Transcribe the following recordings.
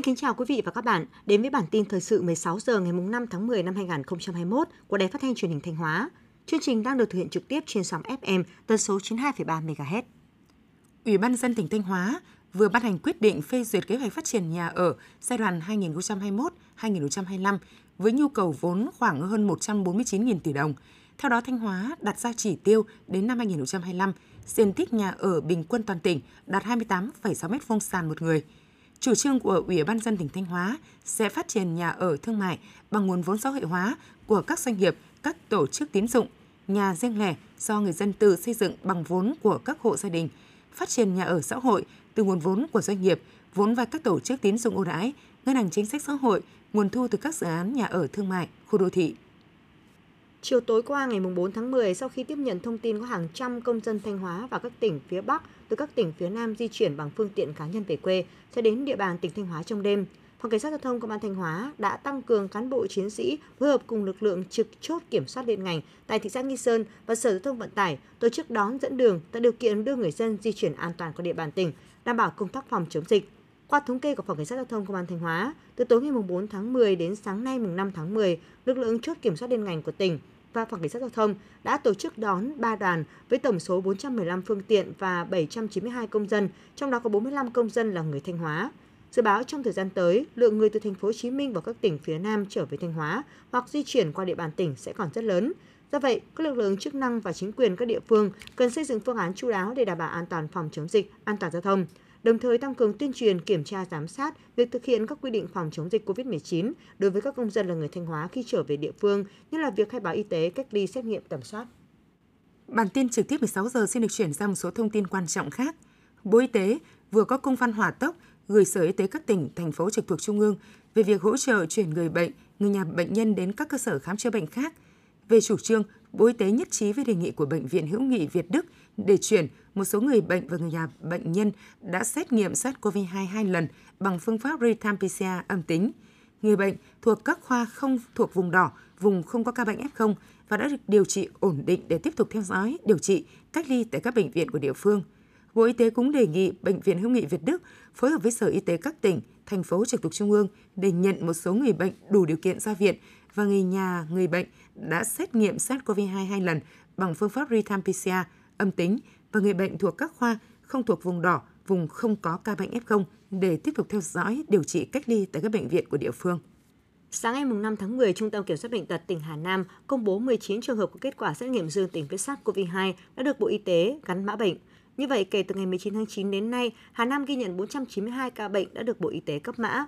Xin kính chào quý vị và các bạn đến với bản tin thời sự 16 giờ ngày 5 tháng 10 năm 2021 của Đài Phát thanh Truyền hình Thanh Hóa. Chương trình đang được thực hiện trực tiếp trên sóng FM tần số 92,3 MHz. Ủy ban dân tỉnh Thanh Hóa vừa ban hành quyết định phê duyệt kế hoạch phát triển nhà ở giai đoạn 2021-2025 với nhu cầu vốn khoảng hơn 149.000 tỷ đồng. Theo đó, Thanh Hóa đặt ra chỉ tiêu đến năm 2025, diện tích nhà ở bình quân toàn tỉnh đạt 28,6 m2 sàn một người. Chủ trương của Ủy ban dân tỉnh Thanh Hóa sẽ phát triển nhà ở thương mại bằng nguồn vốn xã hội hóa của các doanh nghiệp, các tổ chức tín dụng, nhà riêng lẻ do người dân tự xây dựng bằng vốn của các hộ gia đình, phát triển nhà ở xã hội từ nguồn vốn của doanh nghiệp, vốn vay các tổ chức tín dụng ưu đãi, ngân hàng chính sách xã hội, nguồn thu từ các dự án nhà ở thương mại, khu đô thị. Chiều tối qua ngày 4 tháng 10, sau khi tiếp nhận thông tin có hàng trăm công dân Thanh Hóa và các tỉnh phía Bắc từ các tỉnh phía Nam di chuyển bằng phương tiện cá nhân về quê sẽ đến địa bàn tỉnh Thanh Hóa trong đêm, Phòng Cảnh sát Giao thông Công an Thanh Hóa đã tăng cường cán bộ chiến sĩ phối hợp cùng lực lượng trực chốt kiểm soát liên ngành tại thị xã Nghi Sơn và Sở Giao thông Vận tải tổ chức đón dẫn đường tạo điều kiện đưa người dân di chuyển an toàn qua địa bàn tỉnh, đảm bảo công tác phòng chống dịch. Qua thống kê của Phòng Cảnh sát Giao thông Công an Thanh Hóa, từ tối ngày 4 tháng 10 đến sáng nay 5 tháng 10, lực lượng chốt kiểm soát liên ngành của tỉnh và Phòng Cảnh sát Giao thông đã tổ chức đón 3 đoàn với tổng số 415 phương tiện và 792 công dân, trong đó có 45 công dân là người Thanh Hóa. Dự báo trong thời gian tới, lượng người từ thành phố Hồ Chí Minh và các tỉnh phía Nam trở về Thanh Hóa hoặc di chuyển qua địa bàn tỉnh sẽ còn rất lớn. Do vậy, các lực lượng chức năng và chính quyền các địa phương cần xây dựng phương án chú đáo để đảm bảo an toàn phòng chống dịch, an toàn giao thông, đồng thời tăng cường tuyên truyền kiểm tra giám sát việc thực hiện các quy định phòng chống dịch COVID-19 đối với các công dân là người Thanh Hóa khi trở về địa phương, như là việc khai báo y tế, cách ly, xét nghiệm tầm soát. Bản tin trực tiếp 16 giờ xin được chuyển sang một số thông tin quan trọng khác. Bộ Y tế vừa có công văn hỏa tốc gửi Sở Y tế các tỉnh, thành phố trực thuộc Trung ương về việc hỗ trợ chuyển người bệnh, người nhà bệnh nhân đến các cơ sở khám chữa bệnh khác. Về chủ trương, Bộ Y tế nhất trí với đề nghị của Bệnh viện Hữu nghị Việt Đức để chuyển một số người bệnh và người nhà bệnh nhân đã xét nghiệm SARS-CoV-2 hai lần bằng phương pháp real-time PCR âm tính. Người bệnh thuộc các khoa không thuộc vùng đỏ, vùng không có ca bệnh F0 và đã được điều trị ổn định để tiếp tục theo dõi, điều trị, cách ly tại các bệnh viện của địa phương – Bộ Y tế cũng đề nghị Bệnh viện Hữu nghị Việt Đức phối hợp với Sở Y tế các tỉnh, thành phố trực thuộc Trung ương để nhận một số người bệnh đủ điều kiện ra viện và người nhà người bệnh đã xét nghiệm SARS-CoV-2 hai lần bằng phương pháp real-time PCR âm tính và người bệnh thuộc các khoa không thuộc vùng đỏ, vùng không có ca bệnh F0 để tiếp tục theo dõi, điều trị cách ly tại các bệnh viện của địa phương. Sáng ngày 5 tháng 10, Trung tâm Kiểm soát Bệnh tật tỉnh Hà Nam công bố 19 trường hợp có kết quả xét nghiệm dương tính với SARS-CoV-2 đã được Bộ Y tế gắn mã bệnh. Như vậy, kể từ ngày 19 tháng 9 đến nay, Hà Nam ghi nhận 492 ca bệnh đã được Bộ Y tế cấp mã.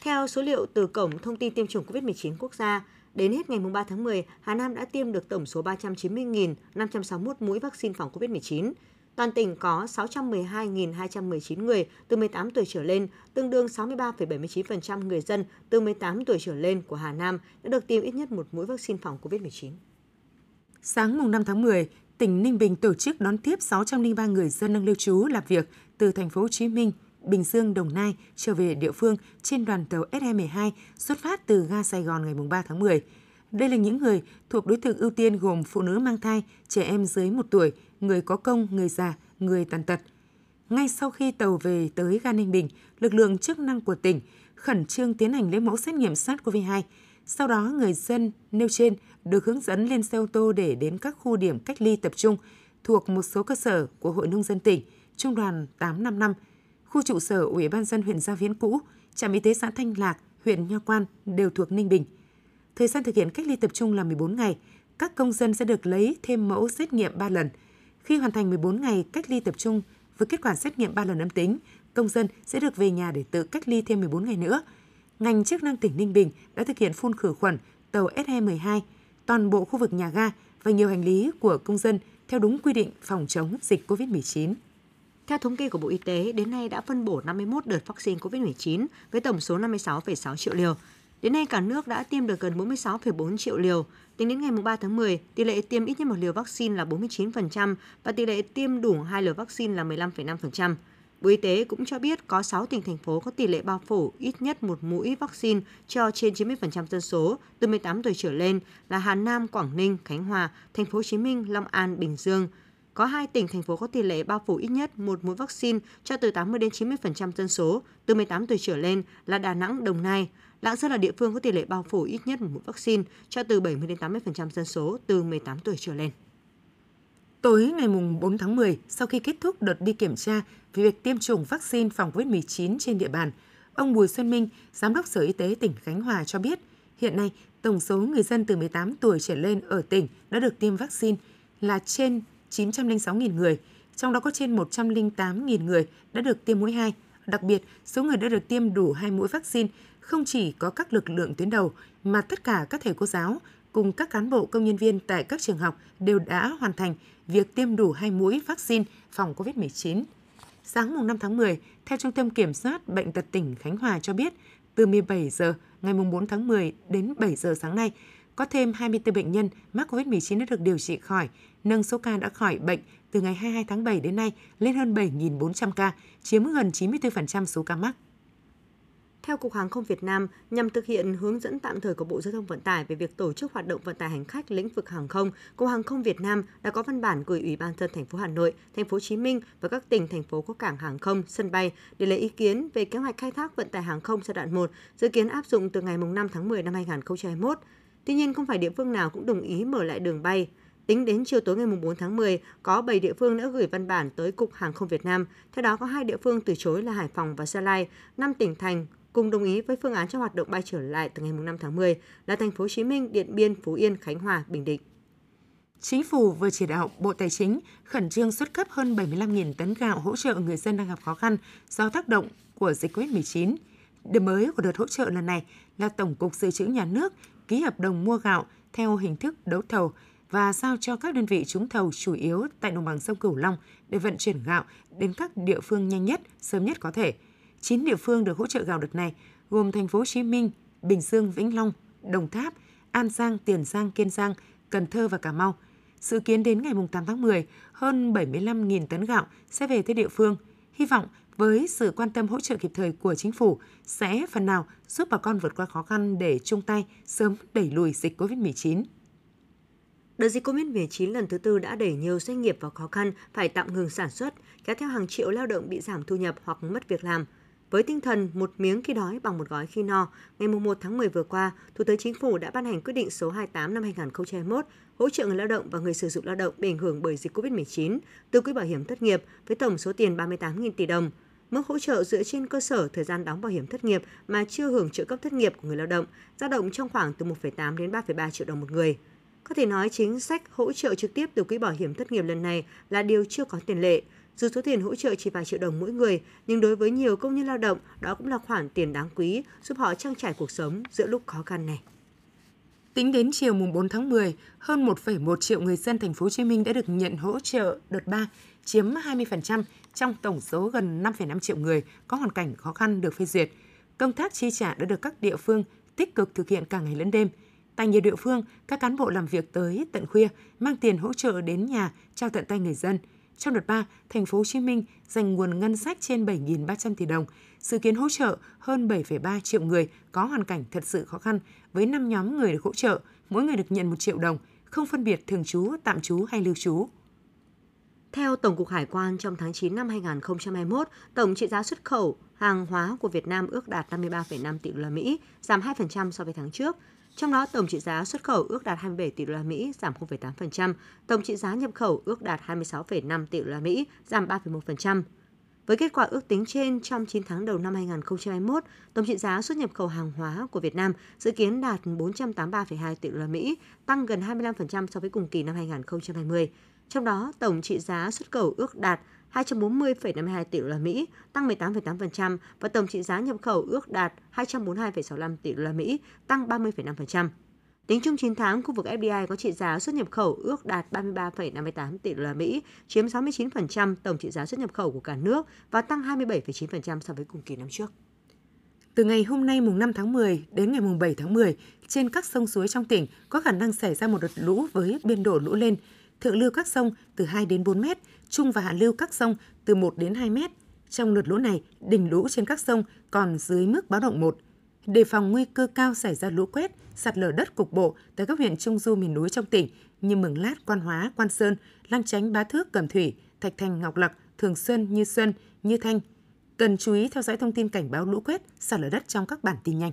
Theo số liệu từ Cổng Thông tin Tiêm chủng COVID-19 quốc gia, đến hết ngày 3 tháng 10, Hà Nam đã tiêm được tổng số 390.561 mũi vaccine phòng COVID-19. Toàn tỉnh có 612.219 người từ 18 tuổi trở lên, tương đương 63,79% người dân từ 18 tuổi trở lên của Hà Nam đã được tiêm ít nhất một mũi vaccine phòng COVID-19. Sáng mùng 5 tháng 10, tỉnh Ninh Bình tổ chức đón tiếp 603 người dân đang lưu trú làm việc từ thành phố Hồ Chí Minh, Bình Dương, Đồng Nai trở về địa phương trên đoàn tàu SE12 xuất phát từ ga Sài Gòn ngày 3 tháng 10. Đây là những người thuộc đối tượng ưu tiên gồm phụ nữ mang thai, trẻ em dưới 1 tuổi, người có công, người già, người tàn tật. Ngay sau khi tàu về tới ga Ninh Bình, lực lượng chức năng của tỉnh khẩn trương tiến hành lấy mẫu xét nghiệm SARS-CoV-2. Sau đó, người dân nêu trên được hướng dẫn lên xe ô tô để đến các khu điểm cách ly tập trung thuộc một số cơ sở của Hội Nông dân tỉnh, Trung đoàn 855, khu trụ sở Ủy ban dân huyện Gia Viễn cũ, trạm y tế xã Thanh Lạc, huyện Nho Quan đều thuộc Ninh Bình. Thời gian thực hiện cách ly tập trung là 14 ngày, các công dân sẽ được lấy thêm mẫu xét nghiệm 3 lần. Khi hoàn thành 14 ngày cách ly tập trung với kết quả xét nghiệm 3 lần âm tính, công dân sẽ được về nhà để tự cách ly thêm 14 ngày nữa. Ngành chức năng tỉnh Ninh Bình đã thực hiện phun khử khuẩn tàu SE12 toàn bộ khu vực nhà ga và nhiều hành lý của công dân theo đúng quy định phòng chống dịch COVID-19. Theo thống kê của Bộ Y tế, đến nay đã phân bổ 51 đợt vaccine COVID-19 với tổng số 56,6 triệu liều. Đến nay, cả nước đã tiêm được gần 46,4 triệu liều. Tính đến ngày 3 tháng 10, tỷ lệ tiêm ít nhất một liều vaccine là 49% và tỷ lệ tiêm đủ hai liều vaccine là 15,5%. Bộ Y tế cũng cho biết có 6 tỉnh thành phố có tỷ lệ bao phủ ít nhất một mũi vaccine cho trên 90% dân số từ 18 tuổi trở lên là Hà Nam, Quảng Ninh, Khánh Hòa, Thành phố Hồ Chí Minh, Long An, Bình Dương có hai tỉnh thành phố có tỷ lệ bao phủ ít nhất một mũi vaccine cho từ 80 đến 90% dân số từ 18 tuổi trở lên là Đà Nẵng, Đồng Nai. Lạng Sơn là địa phương có tỷ lệ bao phủ ít nhất một mũi vaccine cho từ 70 đến 80% dân số từ 18 tuổi trở lên. Tối ngày 4 tháng 10, sau khi kết thúc đợt đi kiểm tra về việc tiêm chủng vaccine phòng COVID-19 trên địa bàn, ông Bùi Xuân Minh, Giám đốc Sở Y tế tỉnh Khánh Hòa cho biết, hiện nay tổng số người dân từ 18 tuổi trở lên ở tỉnh đã được tiêm vaccine là trên 906.000 người, trong đó có trên 108.000 người đã được tiêm mũi 2. Đặc biệt, số người đã được tiêm đủ hai mũi vaccine không chỉ có các lực lượng tuyến đầu mà tất cả các thầy cô giáo cùng các cán bộ công nhân viên tại các trường học đều đã hoàn thành việc tiêm đủ hai mũi vaccine phòng COVID-19. Sáng mùng 5 tháng 10, theo Trung tâm Kiểm soát Bệnh tật tỉnh Khánh Hòa cho biết, từ 17 giờ ngày mùng 4 tháng 10 đến 7 giờ sáng nay, có thêm 24 bệnh nhân mắc COVID-19 đã được điều trị khỏi, nâng số ca đã khỏi bệnh từ ngày 22 tháng 7 đến nay lên hơn 7.400 ca, chiếm gần 94% số ca mắc. Theo Cục Hàng không Việt Nam, nhằm thực hiện hướng dẫn tạm thời của Bộ Giao thông Vận tải về việc tổ chức hoạt động vận tải hành khách lĩnh vực hàng không, Cục Hàng không Việt Nam đã có văn bản gửi Ủy ban dân thành phố Hà Nội, thành phố Hồ Chí Minh và các tỉnh thành phố có cảng hàng không, sân bay để lấy ý kiến về kế hoạch khai thác vận tải hàng không giai đoạn 1, dự kiến áp dụng từ ngày 5 tháng 10 năm 2021. Tuy nhiên, không phải địa phương nào cũng đồng ý mở lại đường bay. Tính đến chiều tối ngày 4 tháng 10, có 7 địa phương đã gửi văn bản tới Cục Hàng không Việt Nam. Theo đó, có hai địa phương từ chối là Hải Phòng và Gia Lai, 5 tỉnh thành cùng đồng ý với phương án cho hoạt động bay trở lại từ ngày 5 tháng 10 là thành phố Hồ Chí Minh, Điện Biên, Phú Yên, Khánh Hòa, Bình Định. Chính phủ vừa chỉ đạo Bộ Tài chính khẩn trương xuất cấp hơn 75.000 tấn gạo hỗ trợ người dân đang gặp khó khăn do tác động của dịch COVID-19. Điểm mới của đợt hỗ trợ lần này là Tổng cục Dự trữ Nhà nước ký hợp đồng mua gạo theo hình thức đấu thầu và giao cho các đơn vị trúng thầu chủ yếu tại đồng bằng sông Cửu Long để vận chuyển gạo đến các địa phương nhanh nhất, sớm nhất có thể – 9 địa phương được hỗ trợ gạo đợt này gồm thành phố Hồ Chí Minh, Bình Dương, Vĩnh Long, Đồng Tháp, An Giang, Tiền Giang, Kiên Giang, Cần Thơ và Cà Mau. Dự kiến đến ngày 8 tháng 10, hơn 75.000 tấn gạo sẽ về tới địa phương. Hy vọng với sự quan tâm hỗ trợ kịp thời của chính phủ sẽ phần nào giúp bà con vượt qua khó khăn để chung tay sớm đẩy lùi dịch COVID-19. Đợt dịch COVID-19 lần thứ tư đã đẩy nhiều doanh nghiệp vào khó khăn phải tạm ngừng sản xuất, kéo theo hàng triệu lao động bị giảm thu nhập hoặc mất việc làm – với tinh thần một miếng khi đói bằng một gói khi no, ngày 1 tháng 10 vừa qua, Thủ tướng Chính phủ đã ban hành quyết định số 28 năm 2021 hỗ trợ người lao động và người sử dụng lao động bị ảnh hưởng bởi dịch COVID-19 từ quỹ bảo hiểm thất nghiệp với tổng số tiền 38.000 tỷ đồng. Mức hỗ trợ dựa trên cơ sở thời gian đóng bảo hiểm thất nghiệp mà chưa hưởng trợ cấp thất nghiệp của người lao động, dao động trong khoảng từ 1,8 đến 3,3 triệu đồng một người. Có thể nói chính sách hỗ trợ trực tiếp từ quỹ bảo hiểm thất nghiệp lần này là điều chưa có tiền lệ, dù số tiền hỗ trợ chỉ vài triệu đồng mỗi người, nhưng đối với nhiều công nhân lao động, đó cũng là khoản tiền đáng quý giúp họ trang trải cuộc sống giữa lúc khó khăn này. Tính đến chiều mùng 4 tháng 10, hơn 1,1 triệu người dân thành phố Hồ Chí Minh đã được nhận hỗ trợ đợt 3, chiếm 20% trong tổng số gần 5,5 triệu người có hoàn cảnh khó khăn được phê duyệt. Công tác chi trả đã được các địa phương tích cực thực hiện cả ngày lẫn đêm. Tại nhiều địa phương, các cán bộ làm việc tới tận khuya, mang tiền hỗ trợ đến nhà trao tận tay người dân – trong đợt 3, thành phố Hồ Chí Minh dành nguồn ngân sách trên 7.300 tỷ đồng, dự kiến hỗ trợ hơn 7,3 triệu người có hoàn cảnh thật sự khó khăn với 5 nhóm người được hỗ trợ, mỗi người được nhận 1 triệu đồng, không phân biệt thường trú, tạm trú hay lưu trú. Theo Tổng cục Hải quan, trong tháng 9 năm 2021, tổng trị giá xuất khẩu hàng hóa của Việt Nam ước đạt 53,5 tỷ đô la Mỹ, giảm 2% so với tháng trước. Trong đó, tổng trị giá xuất khẩu ước đạt 27 tỷ đô la Mỹ, giảm 0,8%, tổng trị giá nhập khẩu ước đạt 26,5 tỷ đô la Mỹ, giảm 3,1%. Với kết quả ước tính trên trong 9 tháng đầu năm 2021, tổng trị giá xuất nhập khẩu hàng hóa của Việt Nam dự kiến đạt 483,2 tỷ đô la Mỹ, tăng gần 25% so với cùng kỳ năm 2020. Trong đó, tổng trị giá xuất khẩu ước đạt 240,52 tỷ đô la Mỹ, tăng 18,8% và tổng trị giá nhập khẩu ước đạt 242,65 tỷ đô la Mỹ, tăng 30,5%. Tính chung 9 tháng, khu vực FDI có trị giá xuất nhập khẩu ước đạt 33,58 tỷ đô la Mỹ, chiếm 69% tổng trị giá xuất nhập khẩu của cả nước và tăng 27,9% so với cùng kỳ năm trước. Từ ngày hôm nay mùng 5 tháng 10 đến ngày mùng 7 tháng 10, trên các sông suối trong tỉnh có khả năng xảy ra một đợt lũ với biên độ lũ lên thượng lưu các sông từ 2 đến 4 mét, trung và hạ lưu các sông từ 1 đến 2 mét. Trong đợt lũ này, đỉnh lũ trên các sông còn dưới mức báo động 1. đề phòng nguy cơ cao xảy ra lũ quét, sạt lở đất cục bộ tại các huyện trung du miền núi trong tỉnh như Mường Lát, Quan Hóa, Quan Sơn, Lang Chánh, Bá Thước, Cẩm Thủy, Thạch Thành, Ngọc Lặc, Thường Xuân, Như Xuân, Như Thanh. Cần chú ý theo dõi thông tin cảnh báo lũ quét, sạt lở đất trong các bản tin nhanh.